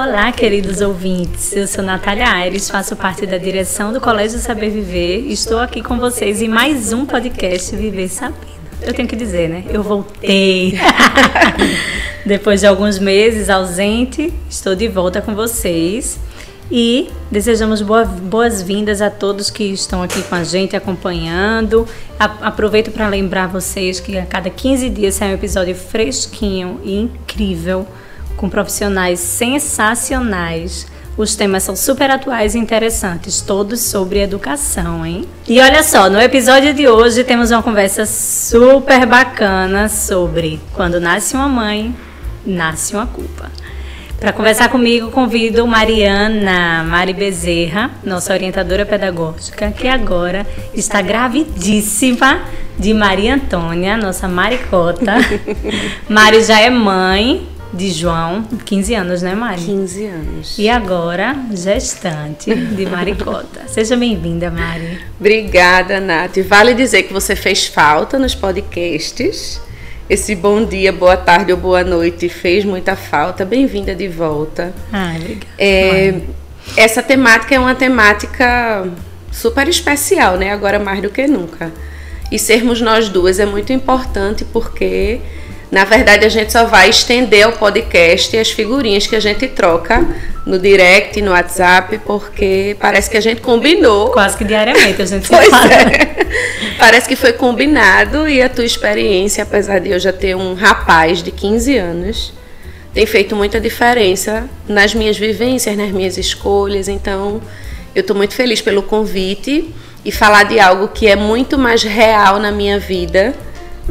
Olá, queridos ouvintes. Eu sou Natália Aires, faço parte da direção do Colégio Saber Viver e estou aqui com vocês em mais um podcast Viver Sabendo. Eu tenho que dizer, né? Eu voltei. Depois de alguns meses ausente, estou de volta com vocês. E desejamos boas-vindas a todos que estão aqui com a gente acompanhando. aproveito para lembrar vocês que a cada 15 dias sai um episódio fresquinho e incrível com profissionais sensacionais. Os temas são super atuais e interessantes, todos sobre educação, hein? E olha só, no episódio de hoje temos uma conversa super bacana sobre quando nasce uma mãe, nasce uma culpa. Para conversar comigo, convido Mariana Mari Bezerra, nossa orientadora pedagógica, que agora está gravidíssima de Maria Antônia, nossa maricota. Mari já é mãe, de João, 15 anos, né, Mari? 15 anos. E agora, gestante de Maricota. Seja bem-vinda, Mari. Obrigada, Nath. Vale dizer que você fez falta nos podcasts. Esse bom dia, boa tarde ou boa noite fez muita falta. Bem-vinda de volta. Ah, obrigada. É, essa temática é uma temática super especial, né? Agora mais do que nunca. E sermos nós duas é muito importante porque na verdade, a gente só vai estender o podcast e as figurinhas que a gente troca no direct, no WhatsApp, porque parece que a gente combinou. Quase que diariamente a gente pois fala. É. Parece que foi combinado e a tua experiência, apesar de eu já ter um rapaz de 15 anos, tem feito muita diferença nas minhas vivências, nas minhas escolhas. Então, eu estou muito feliz pelo convite e falar de algo que é muito mais real na minha vida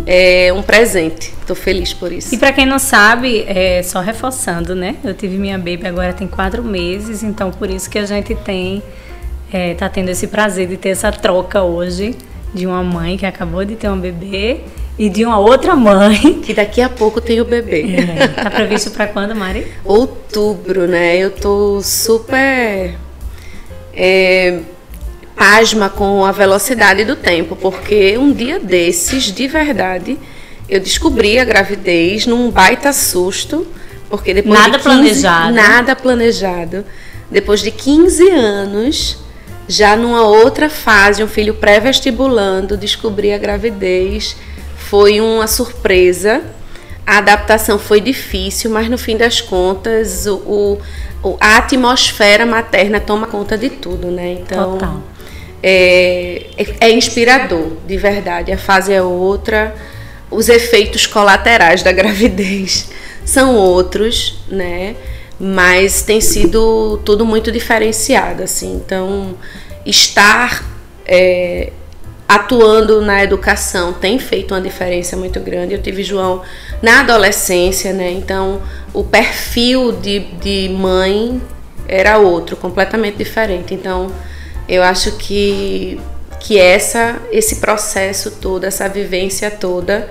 é um presente. Estou feliz por isso. E para quem não sabe, é, só reforçando, né? Eu tive minha baby agora tem quatro meses, então por isso que a gente tem é, tá tendo esse prazer de ter essa troca hoje de uma mãe que acabou de ter um bebê e de uma outra mãe que daqui a pouco tem o bebê. É, tá previsto para quando, Mari? Outubro, né? Eu tô super é, pasma com a velocidade do tempo, porque um dia desses, de verdade, eu descobri a gravidez num baita susto, porque depois nada de 15, planejado. Nada planejado. Depois de 15 anos, já numa outra fase, um filho pré-vestibulando, descobri a gravidez. Foi uma surpresa. A adaptação foi difícil, mas no fim das contas, o, o a atmosfera materna toma conta de tudo, né? Então, Total é, é, inspirador, de verdade. A fase é outra, os efeitos colaterais da gravidez são outros, né? Mas tem sido tudo muito diferenciado, assim. Então, estar é, atuando na educação tem feito uma diferença muito grande. Eu tive João na adolescência, né? Então, o perfil de, de mãe era outro, completamente diferente. Então, eu acho que, que essa, esse processo todo, essa vivência toda,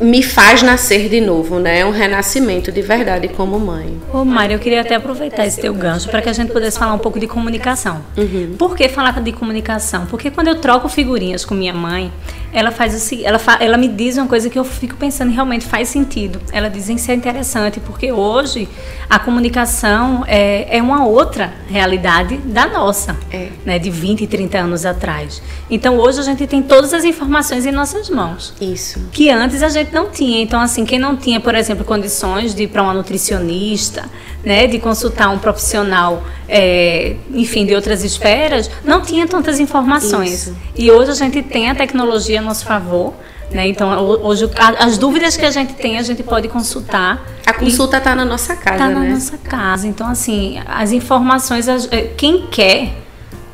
me faz nascer de novo, né? Um renascimento de verdade como mãe. Ô, Mari, eu queria até aproveitar esse teu gancho para que a gente pudesse falar um pouco de comunicação. Uhum. Por que falar de comunicação? Porque quando eu troco figurinhas com minha mãe, ela faz o seguinte, ela, fa, ela me diz uma coisa que eu fico pensando realmente faz sentido. Ela diz isso é interessante, porque hoje a comunicação é, é uma outra realidade da nossa, é. né? De 20 e 30 anos atrás. Então hoje a gente tem todas as informações em nossas mãos. Isso. Que antes a gente não tinha. Então, assim, quem não tinha, por exemplo, condições de ir para uma nutricionista, né, de consultar um profissional, é, enfim, de outras esferas, não tinha tantas informações. Isso. E hoje a gente tem a tecnologia a nosso favor. Né? Então, hoje, as dúvidas que a gente tem, a gente pode consultar. A consulta está na nossa casa, Está na né? nossa casa. Então, assim, as informações, é, quem quer,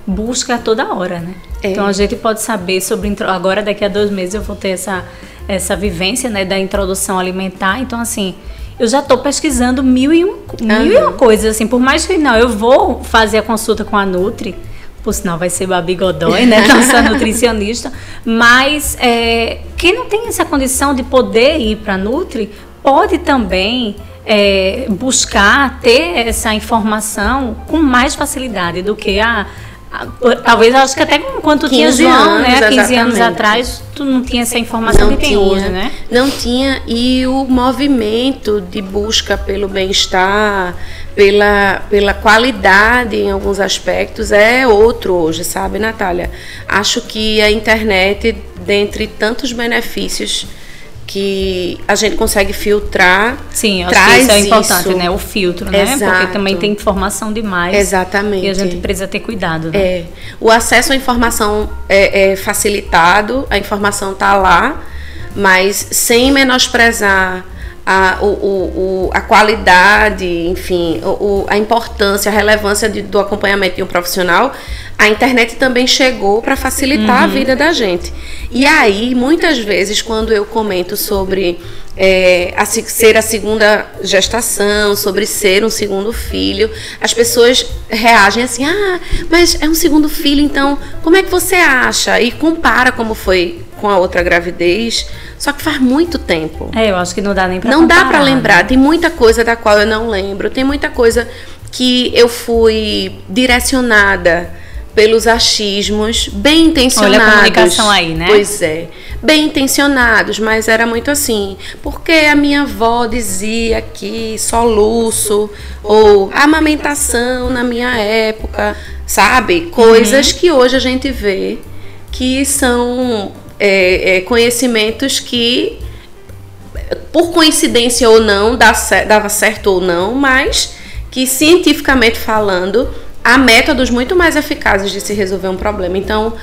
busca toda hora, né? É. Então, a gente pode saber sobre... Agora, daqui a dois meses, eu vou ter essa, essa vivência né, da introdução alimentar. Então, assim, eu já estou pesquisando mil e, um, mil e uma coisas, assim. Por mais que, não, eu vou fazer a consulta com a Nutri por sinal vai ser Babi Godoy, né, nossa nutricionista, mas é, quem não tem essa condição de poder ir para a Nutri, pode também é, buscar ter essa informação com mais facilidade do que a Talvez acho que até quando tinha João, anos, né? 15 exatamente. anos atrás, tu não tinha essa informação não que tinha, tem hoje, né? Não tinha, e o movimento de busca pelo bem-estar, pela, pela qualidade em alguns aspectos é outro hoje, sabe, Natália? Acho que a internet, dentre tantos benefícios que a gente consegue filtrar. Sim, acho traz que isso é importante, isso. né? O filtro, né? Exato. Porque também tem informação demais. Exatamente. E a gente precisa ter cuidado. Né? É. O acesso à informação é, é facilitado, a informação está lá, mas sem menosprezar a, o, o, a qualidade, enfim, o, a importância, a relevância de, do acompanhamento de um profissional, a internet também chegou para facilitar uhum. a vida da gente. E aí, muitas vezes, quando eu comento sobre é, a, ser a segunda gestação, sobre ser um segundo filho, as pessoas reagem assim: ah, mas é um segundo filho, então como é que você acha? E compara como foi com a outra gravidez. Só que faz muito tempo. É, eu acho que não dá nem pra Não comparar, dá para lembrar. Né? Tem muita coisa da qual eu não lembro. Tem muita coisa que eu fui direcionada pelos achismos bem intencionados. Olha a comunicação aí, né? Pois é. Bem intencionados, mas era muito assim. Porque a minha avó dizia que soluço ou amamentação na minha época, sabe? Coisas uhum. que hoje a gente vê que são é, é, conhecimentos que, por coincidência ou não, dava certo ou não, mas que cientificamente falando, há métodos muito mais eficazes de se resolver um problema. Então,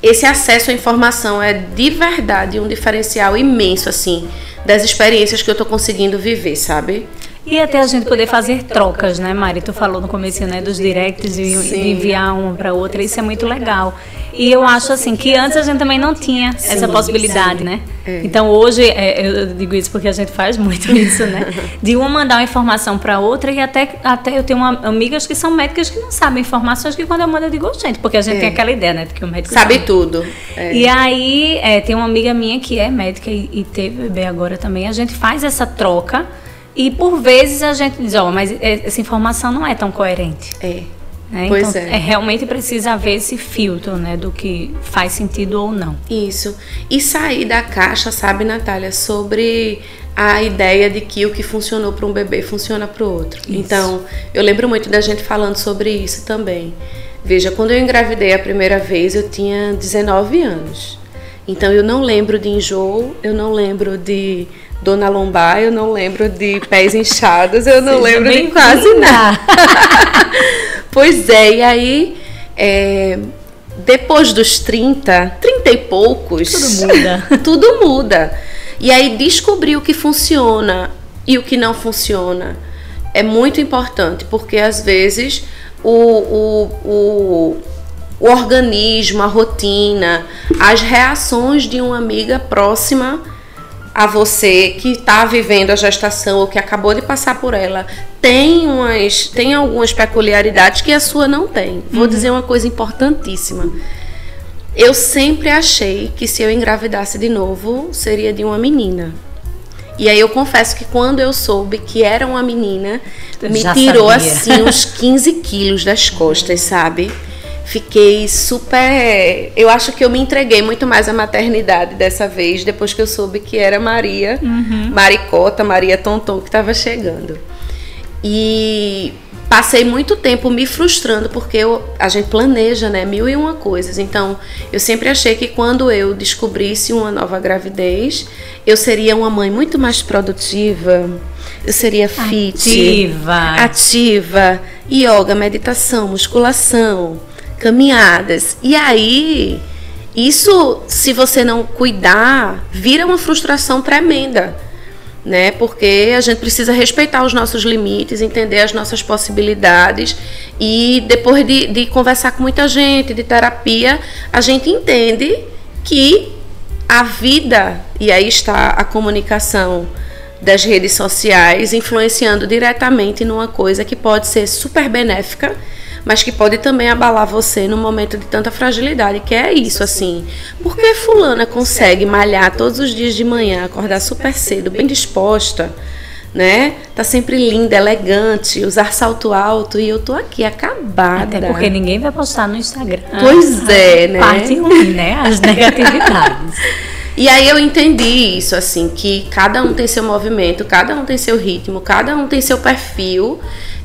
esse acesso à informação é de verdade um diferencial imenso, assim, das experiências que eu estou conseguindo viver, sabe? E até a gente poder fazer trocas, né, Mari? Tu falou no começo, né, dos directs e de enviar uma para outra, isso é muito legal. E eu acho assim que antes a gente também não tinha sim, essa possibilidade, sim. né? É. Então hoje, é, eu digo isso porque a gente faz muito isso, né? De uma mandar uma informação para outra e até, até eu tenho uma, amigas que são médicas que não sabem informações que quando eu mando eu digo, gente, porque a gente é. tem aquela ideia, né? De que o médico sabe, sabe. tudo. É. E aí é, tem uma amiga minha que é médica e, e teve bebê agora também. A gente faz essa troca. E por vezes a gente diz, ó, oh, mas essa informação não é tão coerente. É. Né? Pois então, é. é. Realmente precisa haver esse filtro, né? Do que faz sentido ou não. Isso. E sair da caixa, sabe, Natália, sobre a ideia de que o que funcionou para um bebê funciona para o outro. Isso. Então, eu lembro muito da gente falando sobre isso também. Veja, quando eu engravidei a primeira vez, eu tinha 19 anos. Então, eu não lembro de enjoo, eu não lembro de dona lombar, eu não lembro de pés inchados, eu não Seja lembro de quase nada. pois é, e aí, é, depois dos 30, 30 e poucos. Tudo muda. tudo muda. E aí, descobrir o que funciona e o que não funciona é muito importante, porque às vezes o, o, o, o organismo, a rotina, as reações de uma amiga próxima a você que está vivendo a gestação ou que acabou de passar por ela tem umas tem algumas peculiaridades que a sua não tem. Vou uhum. dizer uma coisa importantíssima. Eu sempre achei que se eu engravidasse de novo seria de uma menina. E aí eu confesso que quando eu soube que era uma menina, me tirou sabia. assim uns 15 quilos das costas, sabe? Fiquei super. Eu acho que eu me entreguei muito mais à maternidade dessa vez, depois que eu soube que era Maria, uhum. Maricota, Maria Tonton, que estava chegando. E passei muito tempo me frustrando, porque eu, a gente planeja, né, mil e uma coisas. Então, eu sempre achei que quando eu descobrisse uma nova gravidez, eu seria uma mãe muito mais produtiva, eu seria fit, ativa, ativa yoga, meditação, musculação caminhadas. E aí, isso, se você não cuidar, vira uma frustração tremenda, né? Porque a gente precisa respeitar os nossos limites, entender as nossas possibilidades e depois de, de conversar com muita gente, de terapia, a gente entende que a vida, e aí está a comunicação das redes sociais influenciando diretamente numa coisa que pode ser super benéfica mas que pode também abalar você no momento de tanta fragilidade, que é isso, assim. Porque fulana consegue malhar todos os dias de manhã, acordar super cedo, bem disposta, né? Tá sempre linda, elegante, usar salto alto e eu tô aqui acabada. Até porque ninguém vai postar no Instagram. Pois é, né? Parte ruim, né? As negatividades. E aí eu entendi isso, assim, que cada um tem seu movimento, cada um tem seu ritmo, cada um tem seu perfil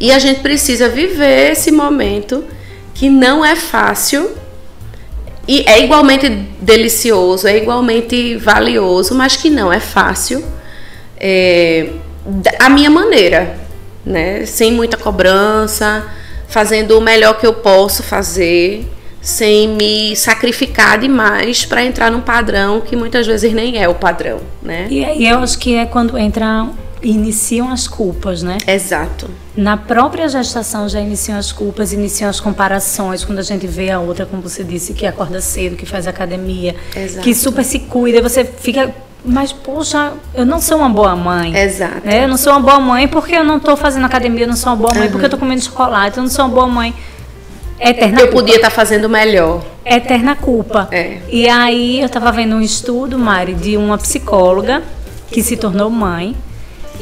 e a gente precisa viver esse momento que não é fácil e é igualmente delicioso, é igualmente valioso, mas que não é fácil. É, a minha maneira, né? Sem muita cobrança, fazendo o melhor que eu posso fazer, sem me sacrificar demais para entrar num padrão que muitas vezes nem é o padrão, né? E, e eu acho que é quando entra iniciam as culpas, né? Exato. Na própria gestação já iniciam as culpas, iniciam as comparações, quando a gente vê a outra, como você disse, que acorda cedo, que faz academia, Exato. que super se cuida, você fica mas, poxa, eu não sou uma boa mãe. Exato. Né? Eu não sou uma boa mãe porque eu não estou fazendo academia, eu não sou uma boa mãe uhum. porque eu estou comendo chocolate, eu não sou uma boa mãe. Eterna eu culpa. podia estar tá fazendo melhor. Eterna culpa. É. E aí eu estava vendo um estudo, Mari, de uma psicóloga que se tornou mãe.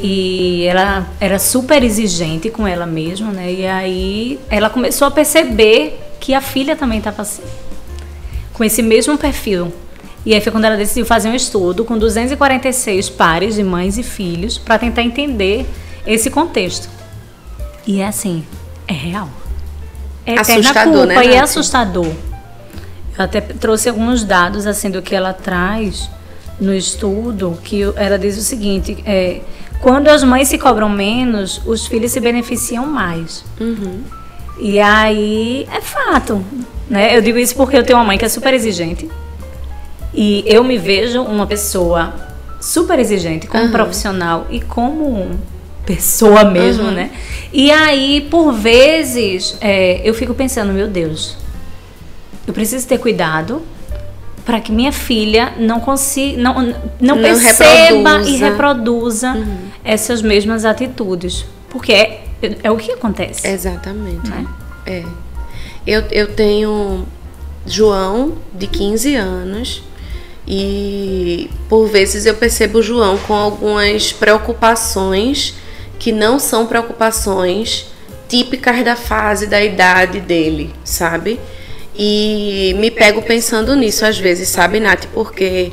E ela era super exigente com ela mesma, né? E aí ela começou a perceber que a filha também estava assim. Com esse mesmo perfil e aí foi quando ela decidiu fazer um estudo com 246 pares de mães e filhos para tentar entender esse contexto. E é assim, é real. É assustador, culpa né, e é assustador. Eu até trouxe alguns dados assim do que ela traz no estudo, que ela diz o seguinte, é, quando as mães se cobram menos, os filhos se beneficiam mais. Uhum. E aí é fato. Né? Eu digo isso porque eu tenho uma mãe que é super exigente. E eu me vejo uma pessoa super exigente como uhum. profissional e como pessoa mesmo, uhum. né? E aí, por vezes, é, eu fico pensando, meu Deus, eu preciso ter cuidado para que minha filha não consiga, não, não, não perceba reproduza. e reproduza uhum. essas mesmas atitudes, porque é, é o que acontece. Exatamente. Né? É. Eu, eu tenho João de 15 anos e por vezes eu percebo o João com algumas preocupações que não são preocupações típicas da fase da idade dele, sabe? E me pego pensando nisso às vezes, sabe, Nath? Porque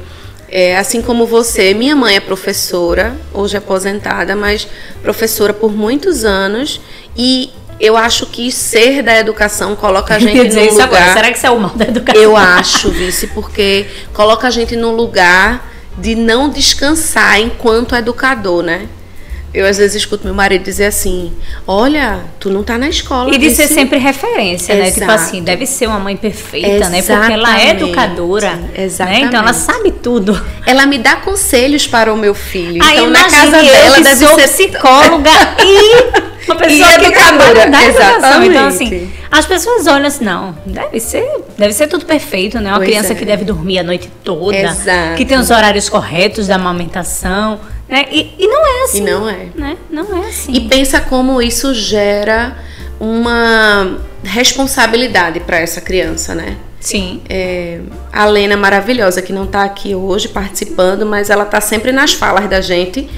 é, assim como você, minha mãe é professora, hoje aposentada, mas professora por muitos anos, e eu acho que ser da educação coloca a gente no lugar. Agora. Será que isso é o mal da educação? Eu acho, vice, porque coloca a gente no lugar de não descansar enquanto educador, né? Eu às vezes escuto meu marido dizer assim: Olha, tu não tá na escola. E de ser sempre referência, Exato. né? Tipo assim, deve ser uma mãe perfeita, Exatamente. né? Porque ela é educadora. Exatamente. Né? Então ela sabe tudo. Ela me dá conselhos para o meu filho. Aí, então na casa dela deve sou ser psicóloga e uma pessoa que trabalha na educação. Então, assim, as pessoas olham assim, não, deve ser, deve ser tudo perfeito, né? Uma pois criança é. que deve dormir a noite toda, Exato. que tem os horários corretos da amamentação. Né? E, e não é assim. E não é. Né? Não é assim. E pensa como isso gera uma responsabilidade para essa criança, né? Sim. É, a Lena maravilhosa, que não está aqui hoje participando, mas ela está sempre nas falas da gente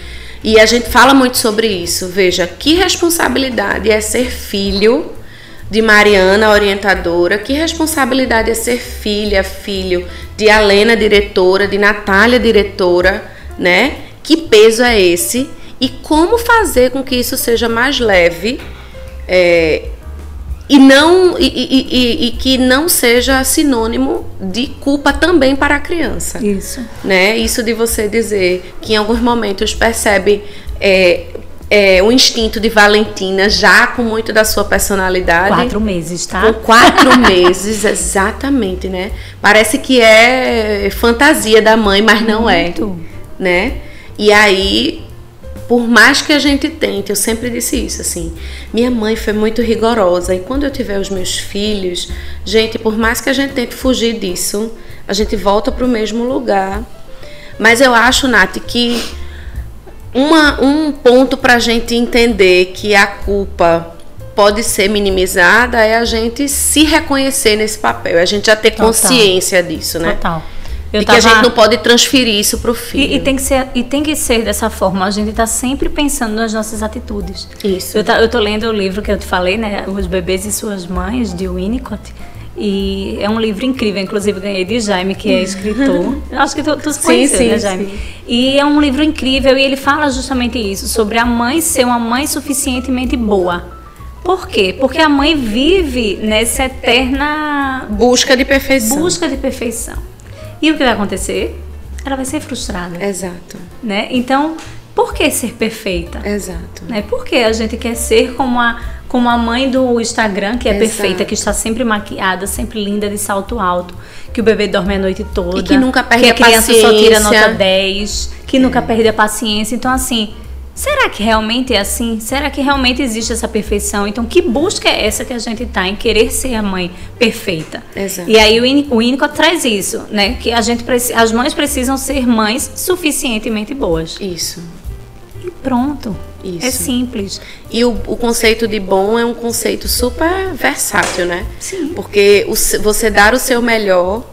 e a gente fala muito sobre isso. Veja, que responsabilidade é ser filho de Mariana, orientadora, que responsabilidade é ser filha, filho de Alena, diretora, de Natália, diretora, né? Que peso é esse? E como fazer com que isso seja mais leve é, e não e, e, e, e, que não seja sinônimo de culpa também para a criança. Isso. Né? Isso de você dizer que em alguns momentos percebe é, é, um instinto de Valentina já com muito da sua personalidade. Quatro meses, tá? Com quatro meses, exatamente, né? Parece que é fantasia da mãe, mas não é, muito. é, né? E aí por mais que a gente tente, eu sempre disse isso assim. Minha mãe foi muito rigorosa e quando eu tiver os meus filhos, gente, por mais que a gente tente fugir disso, a gente volta para o mesmo lugar. Mas eu acho, Nath, que uma, um ponto para a gente entender que a culpa pode ser minimizada é a gente se reconhecer nesse papel, é a gente já ter Total. consciência disso, né? Total. Eu e tava... que a gente não pode transferir isso para o filho. E, e, tem que ser, e tem que ser dessa forma. A gente está sempre pensando nas nossas atitudes. Isso. Eu, tá, eu tô lendo o livro que eu te falei, né? Os Bebês e Suas Mães, de Winnicott. E é um livro incrível, inclusive ganhei de Jaime, que é escritor. Acho que tu, tu conheceu, sim, né, Jaime? Sim. E é um livro incrível e ele fala justamente isso, sobre a mãe ser uma mãe suficientemente boa. Por quê? Porque a mãe vive nessa eterna busca de perfeição. Busca de perfeição. E o que vai acontecer? Ela vai ser frustrada. Exato. Né? Então, por que ser perfeita? Exato. Né? Por que a gente quer ser como a, como a mãe do Instagram, que é Exato. perfeita, que está sempre maquiada, sempre linda, de salto alto, que o bebê dorme a noite toda. E que nunca perde que a, a criança paciência. só tira nota 10, que é. nunca perde a paciência. Então, assim, Será que realmente é assim? Será que realmente existe essa perfeição? Então, que busca é essa que a gente está em querer ser a mãe perfeita? Exato. E aí o Winnicott traz isso, né? Que a gente as mães precisam ser mães suficientemente boas. Isso. E pronto. Isso. É simples. E o, o, conceito de bom é um conceito super versátil, né? Sim. Porque o, você dar o seu melhor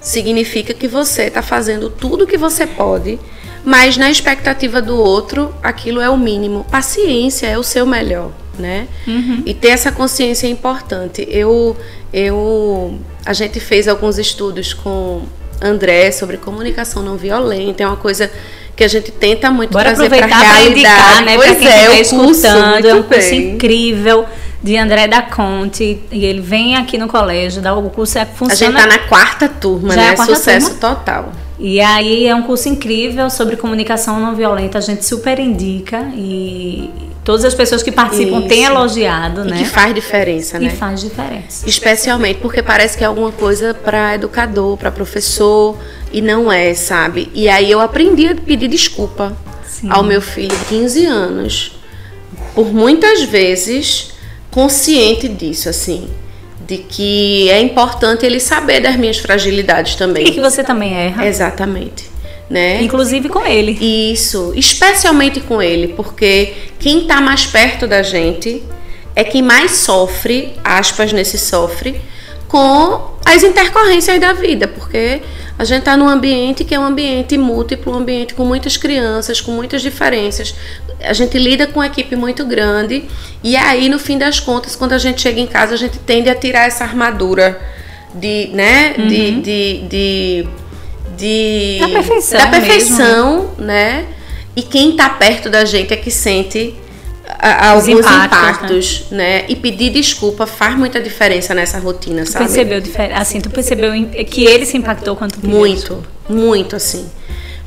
significa que você está fazendo tudo o que você pode mas na expectativa do outro, aquilo é o mínimo. Paciência é o seu melhor, né? Uhum. E ter essa consciência é importante. Eu, eu, a gente fez alguns estudos com André sobre comunicação não violenta, é uma coisa que a gente tenta muito Bora trazer para a realidade. Indicar, né, pois é, o curso, é um curso bem. incrível de André da Conte e ele vem aqui no colégio, dá o curso é funciona. A gente tá na quarta turma, Já é né? É quarta Sucesso turma? total. E aí é um curso incrível sobre comunicação não violenta, a gente super indica e todas as pessoas que participam Isso. têm elogiado, e né? que faz diferença, né? E faz diferença. Especialmente porque parece que é alguma coisa para educador, para professor e não é, sabe? E aí eu aprendi a pedir desculpa Sim. ao meu filho de 15 anos por muitas vezes consciente disso, assim de que é importante ele saber das minhas fragilidades também. E que você também erra. Exatamente. Né? Inclusive com ele. Isso, especialmente com ele, porque quem está mais perto da gente é quem mais sofre, aspas nesse sofre, com as intercorrências da vida, porque a gente está num ambiente que é um ambiente múltiplo, um ambiente com muitas crianças, com muitas diferenças. A gente lida com uma equipe muito grande e aí, no fim das contas, quando a gente chega em casa, a gente tende a tirar essa armadura de, né, uhum. de, de, de, de, da perfeição, da perfeição né? E quem está perto da gente é que sente a, alguns impactos, impactos né? né? E pedir desculpa faz muita diferença nessa rotina, tu sabe? Percebeu assim, tu percebeu que ele se impactou quanto muito, muito assim,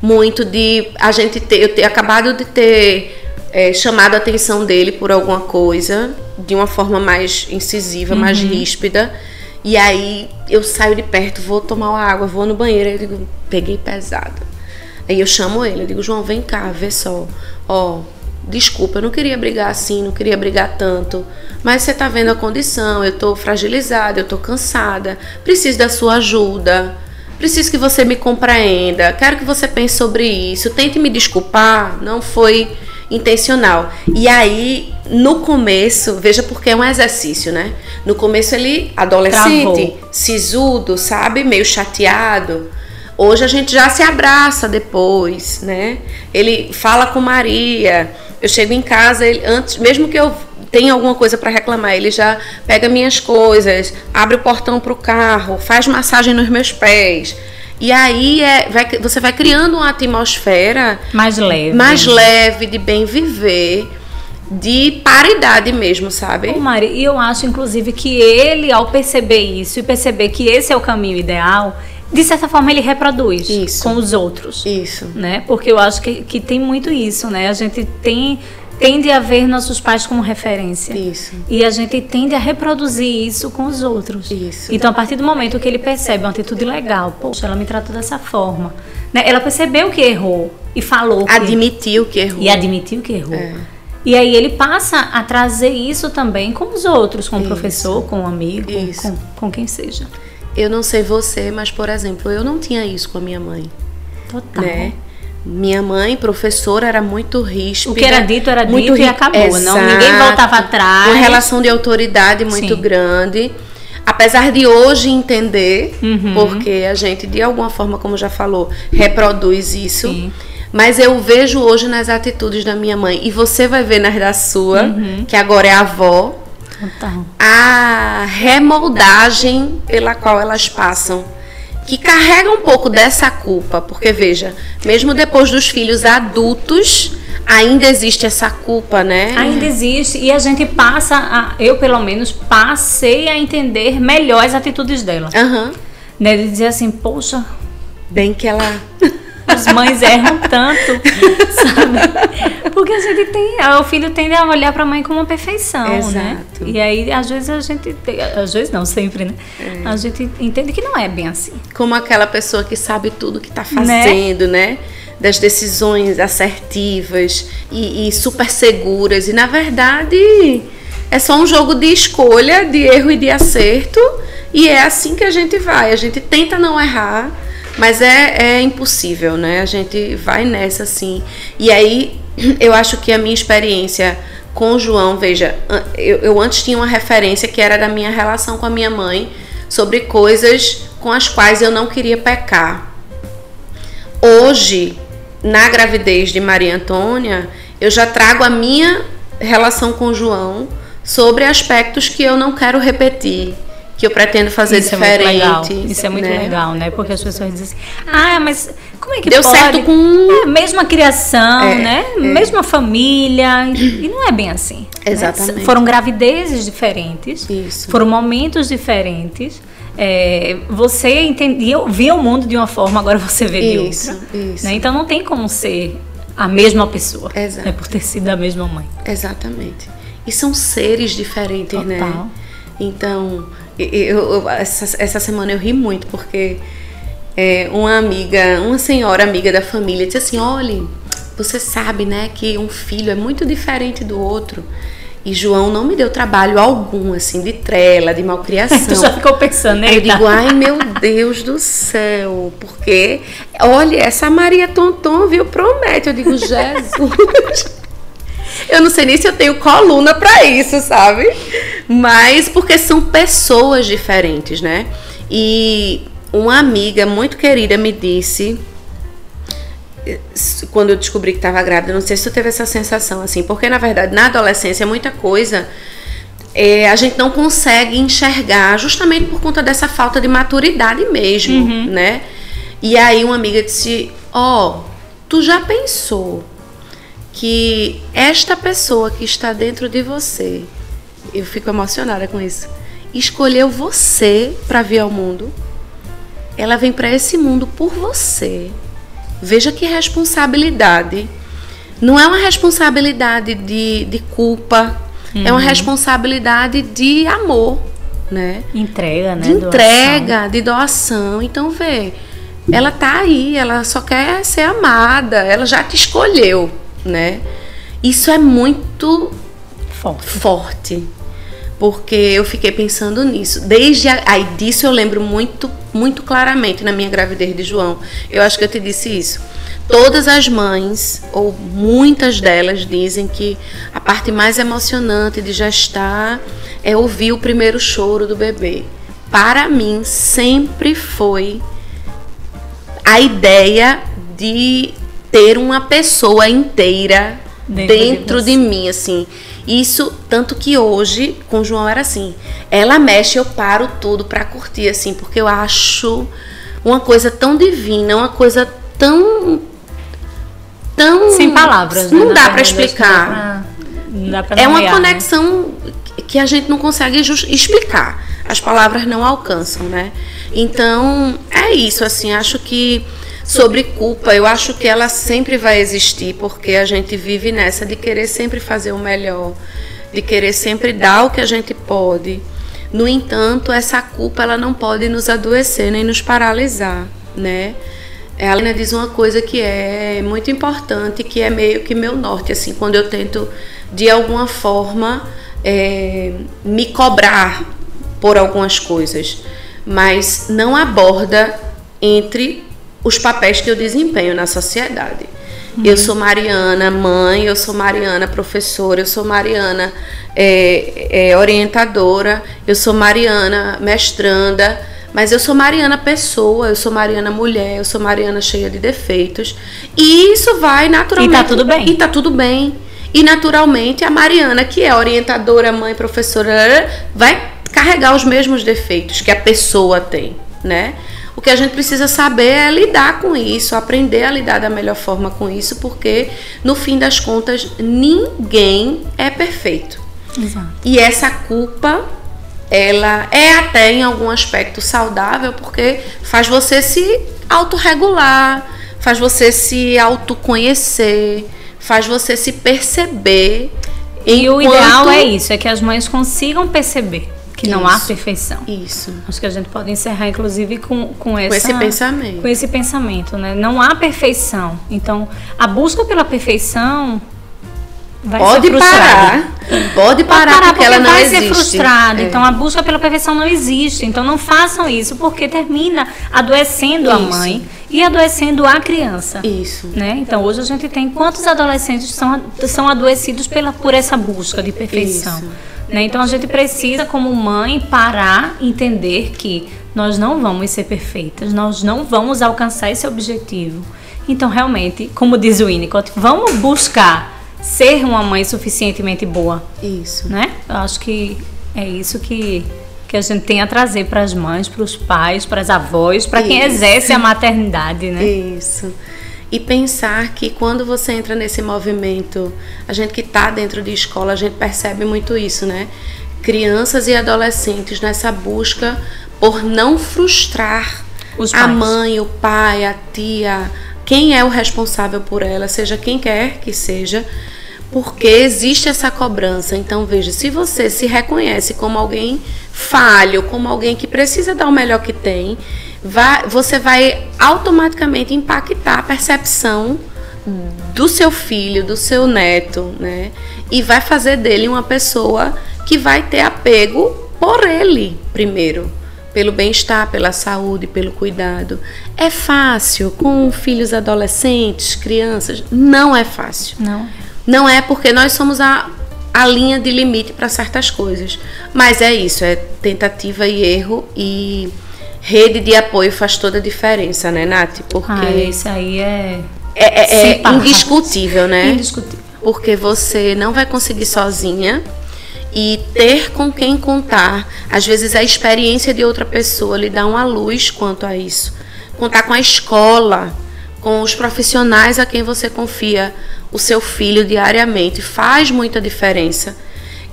muito de a gente ter, eu ter acabado de ter é, chamado a atenção dele por alguma coisa de uma forma mais incisiva, uhum. mais ríspida. E aí eu saio de perto, vou tomar uma água, vou no banheiro, eu digo, peguei pesado. Aí eu chamo ele, eu digo, João, vem cá, vê só. Ó, desculpa, eu não queria brigar assim, não queria brigar tanto, mas você tá vendo a condição, eu tô fragilizada, eu tô cansada, preciso da sua ajuda, preciso que você me compreenda, quero que você pense sobre isso, tente me desculpar, não foi intencional. E aí, no começo, veja porque é um exercício, né? No começo ele adolescente, Travou. sisudo, sabe, meio chateado, Hoje a gente já se abraça depois, né? Ele fala com Maria, eu chego em casa, ele, antes, mesmo que eu tenha alguma coisa para reclamar, ele já pega minhas coisas, abre o portão para o carro, faz massagem nos meus pés. E aí é, vai, você vai criando uma atmosfera mais leve, mais leve de bem viver, de paridade mesmo, sabe? Ô Mari, e eu acho inclusive que ele, ao perceber isso e perceber que esse é o caminho ideal, de certa forma ele reproduz isso. com os outros. Isso. Né? Porque eu acho que, que tem muito isso, né? A gente tem tende a ver nossos pais como referência. Isso. E a gente tende a reproduzir isso com os outros. Isso. Então, a partir do momento que ele percebe uma atitude legal, poxa, ela me tratou dessa forma. Né? Ela percebeu que errou e falou. Admitiu que errou. E admitiu que errou. É. E aí ele passa a trazer isso também com os outros, com o professor, com o amigo, com, com quem seja. Eu não sei você, mas por exemplo, eu não tinha isso com a minha mãe. Total. Né? Minha mãe, professora, era muito ríspida. O que era dito era muito dito e acabou. Exato. Não, ninguém voltava atrás. Uma relação de autoridade muito Sim. grande. apesar de hoje entender, uhum. porque a gente de alguma forma, como já falou, reproduz isso. Sim. Mas eu vejo hoje nas atitudes da minha mãe, e você vai ver nas da sua, uhum. que agora é avó, então. a remoldagem pela qual elas passam que carrega um pouco dessa culpa, porque veja, mesmo depois dos filhos adultos, ainda existe essa culpa, né? Ainda existe e a gente passa, a, eu pelo menos passei a entender melhor as atitudes dela. Uhum. Né, de dizer assim, poxa, bem que ela as mães erram tanto, sabe? Porque a gente tem, o filho tende a olhar para a mãe como uma perfeição, né? Exato. né? E aí às vezes a gente, às vezes não, sempre, né? É. A gente entende que não é bem assim. Como aquela pessoa que sabe tudo que está né? fazendo, né? né? Das decisões assertivas e, e super seguras. E na verdade é só um jogo de escolha, de erro e de acerto. E é assim que a gente vai. A gente tenta não errar mas é, é impossível, né? A gente vai nessa assim. E aí eu acho que a minha experiência com o João, veja, eu, eu antes tinha uma referência que era da minha relação com a minha mãe sobre coisas com as quais eu não queria pecar. Hoje, na gravidez de Maria Antônia, eu já trago a minha relação com o João sobre aspectos que eu não quero repetir que eu pretendo fazer Isso diferente. É muito legal. Isso é muito né? legal, né? Porque as pessoas dizem assim, ah, mas como é que Deu pode? certo com... É, mesma criação, é, né? É. Mesma família. E não é bem assim. Né? Exatamente. Né? Foram gravidezes diferentes. Isso. Foram momentos diferentes. É, você entendia, via o mundo de uma forma, agora você vê de isso, outra. Isso. Né? Então não tem como ser a mesma pessoa. Exato. Né? Por ter sido a mesma mãe. Exatamente. E são seres diferentes, né? Total. né? Então, eu, eu, essa, essa semana eu ri muito porque é, uma amiga, uma senhora amiga da família disse assim: olhe, você sabe, né, que um filho é muito diferente do outro. E João não me deu trabalho algum, assim, de trela, de malcriação. tu já ficou pensando, né? Eu digo, ai meu Deus do céu, porque, olha, essa Maria Tonton, viu, promete. Eu digo, Jesus. Eu não sei nem se eu tenho coluna para isso, sabe? Mas porque são pessoas diferentes, né? E uma amiga muito querida me disse quando eu descobri que estava grávida, não sei se tu teve essa sensação assim, porque na verdade na adolescência muita coisa é, a gente não consegue enxergar justamente por conta dessa falta de maturidade mesmo, uhum. né? E aí uma amiga disse: Ó, oh, tu já pensou que esta pessoa que está dentro de você, eu fico emocionada com isso, escolheu você para vir ao mundo. Ela vem para esse mundo por você. Veja que responsabilidade. Não é uma responsabilidade de, de culpa, uhum. é uma uhum. responsabilidade de amor, né? Entrega, né? De entrega, doação. de doação. Então, vê, ela tá aí, ela só quer ser amada, ela já te escolheu né? Isso é muito forte. forte porque eu fiquei pensando nisso. Desde a, aí disso eu lembro muito, muito claramente na minha gravidez de João. Eu acho que eu te disse isso. Todas as mães, ou muitas delas, dizem que a parte mais emocionante de gestar é ouvir o primeiro choro do bebê. Para mim, sempre foi a ideia de ter uma pessoa inteira dentro, dentro de, de mim, assim. Isso, tanto que hoje, com o João era assim. Ela mexe, eu paro tudo para curtir, assim, porque eu acho uma coisa tão divina, uma coisa tão. tão. Sem palavras. Não né? dá para explicar. Não dá pra é uma né? conexão né? que a gente não consegue explicar. As palavras não alcançam, né? Então, é isso, assim, acho que Sobre culpa, eu acho que ela sempre vai existir, porque a gente vive nessa de querer sempre fazer o melhor, de querer sempre dar o que a gente pode. No entanto, essa culpa ela não pode nos adoecer nem nos paralisar, né? A Helena diz uma coisa que é muito importante, que é meio que meu norte, assim, quando eu tento de alguma forma é, me cobrar por algumas coisas, mas não aborda entre os papéis que eu desempenho na sociedade. Eu sou Mariana mãe, eu sou Mariana professora, eu sou Mariana é, é, orientadora, eu sou Mariana mestranda, mas eu sou Mariana pessoa, eu sou Mariana mulher, eu sou Mariana cheia de defeitos. E isso vai naturalmente. E tá tudo bem. E tá tudo bem. E naturalmente a Mariana, que é orientadora, mãe, professora, vai carregar os mesmos defeitos que a pessoa tem, né? O que a gente precisa saber é lidar com isso, aprender a lidar da melhor forma com isso, porque no fim das contas ninguém é perfeito. Exato. E essa culpa ela é até em algum aspecto saudável, porque faz você se autorregular, faz você se autoconhecer, faz você se perceber. E enquanto... o ideal é isso, é que as mães consigam perceber que Isso. não há perfeição. Isso. Acho que a gente pode encerrar, inclusive, com, com, essa, com esse pensamento. Com esse pensamento, né? Não há perfeição. Então, a busca pela perfeição vai pode ser parar. Pode parar, pode parar porque, porque ela não vai existe. ser frustrada. É. Então, a busca pela perfeição não existe. Então, não façam isso, porque termina adoecendo isso. a mãe e adoecendo a criança. Isso. Né? Então, hoje a gente tem quantos adolescentes são, são adoecidos pela, por essa busca de perfeição. Isso. Né? Então a gente precisa, como mãe, parar e entender que nós não vamos ser perfeitas, nós não vamos alcançar esse objetivo. Então, realmente, como diz o Winnicott, vamos buscar ser uma mãe suficientemente boa. Isso. Né? Eu acho que é isso que, que a gente tem a trazer para as mães, para os pais, para as avós, para quem exerce a maternidade, né? Isso e pensar que quando você entra nesse movimento, a gente que está dentro de escola, a gente percebe muito isso, né? Crianças e adolescentes nessa busca por não frustrar a mãe, o pai, a tia, quem é o responsável por ela, seja quem quer que seja, porque existe essa cobrança. Então, veja, se você se reconhece como alguém falho, como alguém que precisa dar o melhor que tem, vai, você vai automaticamente impactar a percepção do seu filho, do seu neto, né? E vai fazer dele uma pessoa que vai ter apego por ele primeiro, pelo bem-estar, pela saúde, pelo cuidado. É fácil com filhos adolescentes, crianças? Não é fácil. Não. Não é porque nós somos a, a linha de limite para certas coisas. Mas é isso, é tentativa e erro e rede de apoio faz toda a diferença, né, Nath? Porque ah, isso aí é é, é, é indiscutível, né? Indiscutível. Porque você não vai conseguir sozinha e ter com quem contar. Às vezes a experiência de outra pessoa lhe dá uma luz quanto a isso. Contar com a escola, com os profissionais a quem você confia o seu filho diariamente faz muita diferença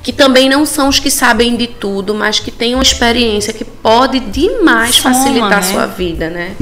que também não são os que sabem de tudo, mas que têm uma experiência que pode demais Soma, facilitar a né? sua vida, né?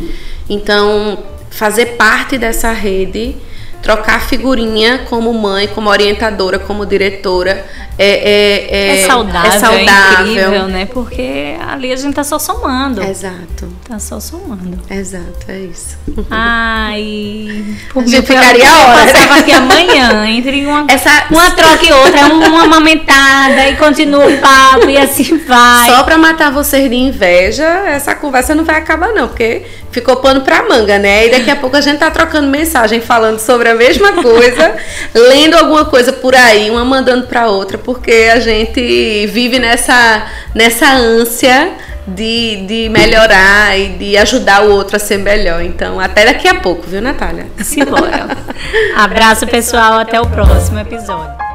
Então, fazer parte dessa rede trocar figurinha como mãe, como orientadora, como diretora é, é, é, é saudável, é saudável. É incrível, né? Porque ali a gente tá só somando. Exato. Tá só somando. Exato, é isso. Ai, por a gente ficaria a hora. Eu passava aqui amanhã, entre uma, Essa... uma troca e outra, uma amamentada e continua o papo e assim vai. Só pra matar vocês de inveja, essa conversa não vai acabar não, porque ficou pano pra manga, né? E daqui a pouco a gente tá trocando mensagem falando sobre a mesma coisa, lendo alguma coisa por aí, uma mandando para outra, porque a gente vive nessa, nessa ânsia de, de melhorar e de ajudar o outro a ser melhor. Então, até daqui a pouco, viu, Natália? Simbora. Abraço, pessoal. Até o próximo episódio.